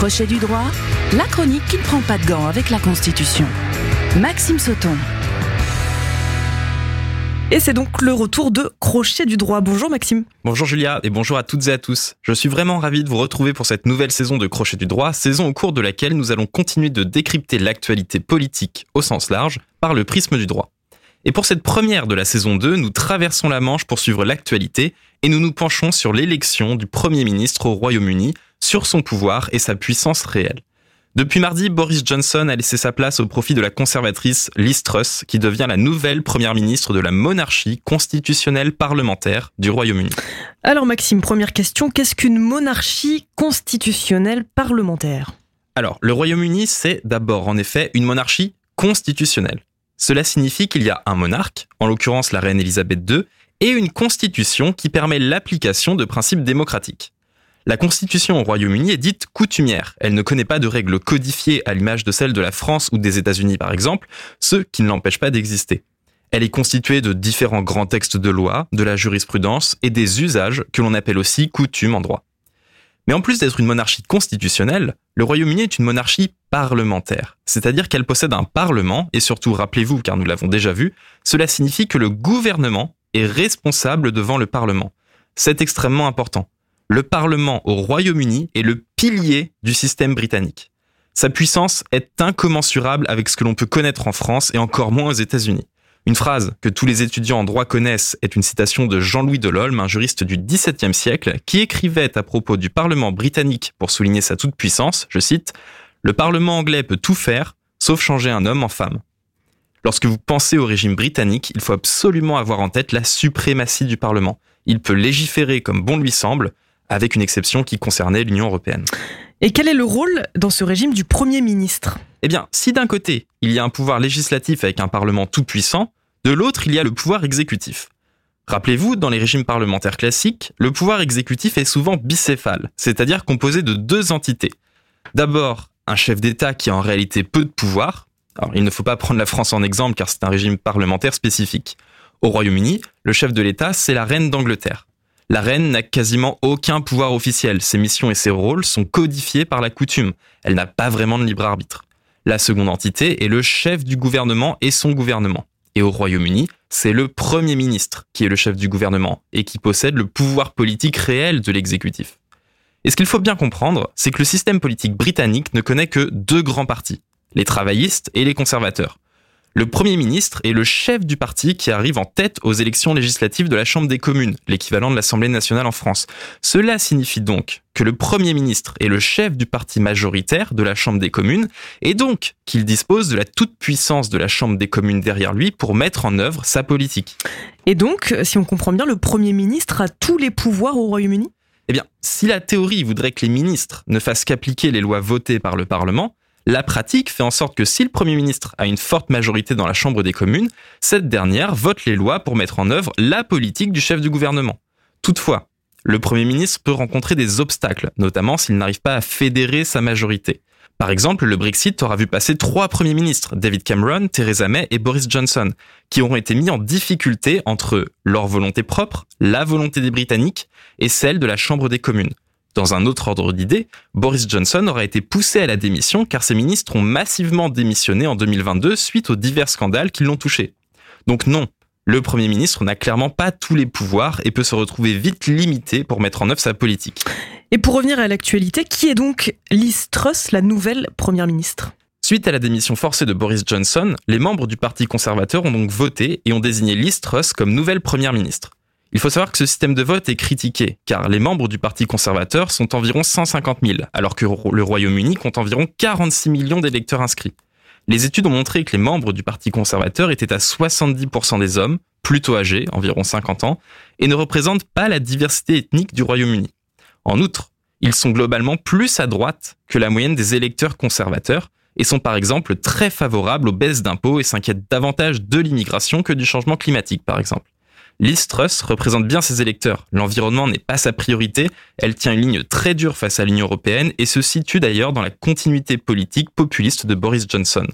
Crochet du droit, la chronique qui ne prend pas de gants avec la Constitution. Maxime Sauton. Et c'est donc le retour de Crochet du droit. Bonjour Maxime. Bonjour Julia et bonjour à toutes et à tous. Je suis vraiment ravi de vous retrouver pour cette nouvelle saison de Crochet du droit, saison au cours de laquelle nous allons continuer de décrypter l'actualité politique au sens large par le prisme du droit. Et pour cette première de la saison 2, nous traversons la Manche pour suivre l'actualité et nous nous penchons sur l'élection du Premier ministre au Royaume-Uni, sur son pouvoir et sa puissance réelle. Depuis mardi, Boris Johnson a laissé sa place au profit de la conservatrice Liz Truss, qui devient la nouvelle première ministre de la monarchie constitutionnelle parlementaire du Royaume-Uni. Alors Maxime, première question, qu'est-ce qu'une monarchie constitutionnelle parlementaire? Alors, le Royaume-Uni, c'est d'abord en effet une monarchie constitutionnelle. Cela signifie qu'il y a un monarque, en l'occurrence la reine Elisabeth II, et une constitution qui permet l'application de principes démocratiques. La constitution au Royaume-Uni est dite coutumière. Elle ne connaît pas de règles codifiées à l'image de celles de la France ou des États-Unis par exemple, ce qui ne l'empêche pas d'exister. Elle est constituée de différents grands textes de loi, de la jurisprudence et des usages que l'on appelle aussi coutumes en droit. Mais en plus d'être une monarchie constitutionnelle, le Royaume-Uni est une monarchie parlementaire, c'est-à-dire qu'elle possède un parlement, et surtout rappelez-vous, car nous l'avons déjà vu, cela signifie que le gouvernement est responsable devant le Parlement. C'est extrêmement important. Le Parlement au Royaume-Uni est le pilier du système britannique. Sa puissance est incommensurable avec ce que l'on peut connaître en France et encore moins aux États-Unis. Une phrase que tous les étudiants en droit connaissent est une citation de Jean-Louis Delolme, un juriste du XVIIe siècle, qui écrivait à propos du Parlement britannique pour souligner sa toute-puissance, je cite, Le Parlement anglais peut tout faire, sauf changer un homme en femme. Lorsque vous pensez au régime britannique, il faut absolument avoir en tête la suprématie du Parlement. Il peut légiférer comme bon lui semble, avec une exception qui concernait l'Union européenne. Et quel est le rôle dans ce régime du Premier ministre? Eh bien, si d'un côté, il y a un pouvoir législatif avec un Parlement tout puissant, de l'autre, il y a le pouvoir exécutif. Rappelez-vous, dans les régimes parlementaires classiques, le pouvoir exécutif est souvent bicéphale, c'est-à-dire composé de deux entités. D'abord, un chef d'État qui a en réalité peu de pouvoir, alors, il ne faut pas prendre la France en exemple car c'est un régime parlementaire spécifique. Au Royaume-Uni, le chef de l'État, c'est la reine d'Angleterre. La reine n'a quasiment aucun pouvoir officiel. Ses missions et ses rôles sont codifiés par la coutume. Elle n'a pas vraiment de libre arbitre. La seconde entité est le chef du gouvernement et son gouvernement. Et au Royaume-Uni, c'est le Premier ministre qui est le chef du gouvernement et qui possède le pouvoir politique réel de l'exécutif. Et ce qu'il faut bien comprendre, c'est que le système politique britannique ne connaît que deux grands partis les travaillistes et les conservateurs. Le Premier ministre est le chef du parti qui arrive en tête aux élections législatives de la Chambre des communes, l'équivalent de l'Assemblée nationale en France. Cela signifie donc que le Premier ministre est le chef du parti majoritaire de la Chambre des communes, et donc qu'il dispose de la toute-puissance de la Chambre des communes derrière lui pour mettre en œuvre sa politique. Et donc, si on comprend bien, le Premier ministre a tous les pouvoirs au Royaume-Uni? Eh bien, si la théorie voudrait que les ministres ne fassent qu'appliquer les lois votées par le Parlement, la pratique fait en sorte que si le Premier ministre a une forte majorité dans la Chambre des communes, cette dernière vote les lois pour mettre en œuvre la politique du chef du gouvernement. Toutefois, le Premier ministre peut rencontrer des obstacles, notamment s'il n'arrive pas à fédérer sa majorité. Par exemple, le Brexit aura vu passer trois premiers ministres, David Cameron, Theresa May et Boris Johnson, qui auront été mis en difficulté entre leur volonté propre, la volonté des Britanniques et celle de la Chambre des communes. Dans un autre ordre d'idée, Boris Johnson aura été poussé à la démission car ses ministres ont massivement démissionné en 2022 suite aux divers scandales qui l'ont touché. Donc non, le Premier ministre n'a clairement pas tous les pouvoirs et peut se retrouver vite limité pour mettre en œuvre sa politique. Et pour revenir à l'actualité, qui est donc Liz Truss, la nouvelle Première ministre? Suite à la démission forcée de Boris Johnson, les membres du Parti conservateur ont donc voté et ont désigné Liz Truss comme nouvelle Première ministre. Il faut savoir que ce système de vote est critiqué, car les membres du Parti conservateur sont environ 150 000, alors que le Royaume-Uni compte environ 46 millions d'électeurs inscrits. Les études ont montré que les membres du Parti conservateur étaient à 70% des hommes, plutôt âgés, environ 50 ans, et ne représentent pas la diversité ethnique du Royaume-Uni. En outre, ils sont globalement plus à droite que la moyenne des électeurs conservateurs, et sont par exemple très favorables aux baisses d'impôts et s'inquiètent davantage de l'immigration que du changement climatique par exemple. Liz Truss représente bien ses électeurs. L'environnement n'est pas sa priorité, elle tient une ligne très dure face à l'Union européenne et se situe d'ailleurs dans la continuité politique populiste de Boris Johnson.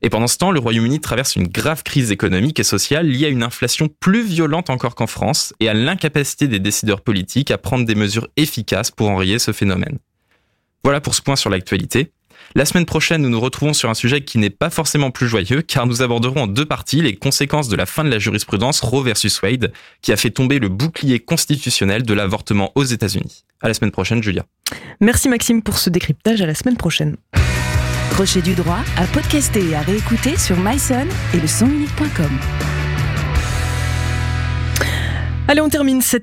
Et pendant ce temps, le Royaume-Uni traverse une grave crise économique et sociale liée à une inflation plus violente encore qu'en France et à l'incapacité des décideurs politiques à prendre des mesures efficaces pour enrayer ce phénomène. Voilà pour ce point sur l'actualité. La semaine prochaine, nous nous retrouvons sur un sujet qui n'est pas forcément plus joyeux, car nous aborderons en deux parties les conséquences de la fin de la jurisprudence Roe versus Wade, qui a fait tomber le bouclier constitutionnel de l'avortement aux États-Unis. À la semaine prochaine, Julia. Merci Maxime pour ce décryptage. À la semaine prochaine. Crochet du droit à podcaster et à réécouter sur myson et le sonunique.com. Allez, on termine cette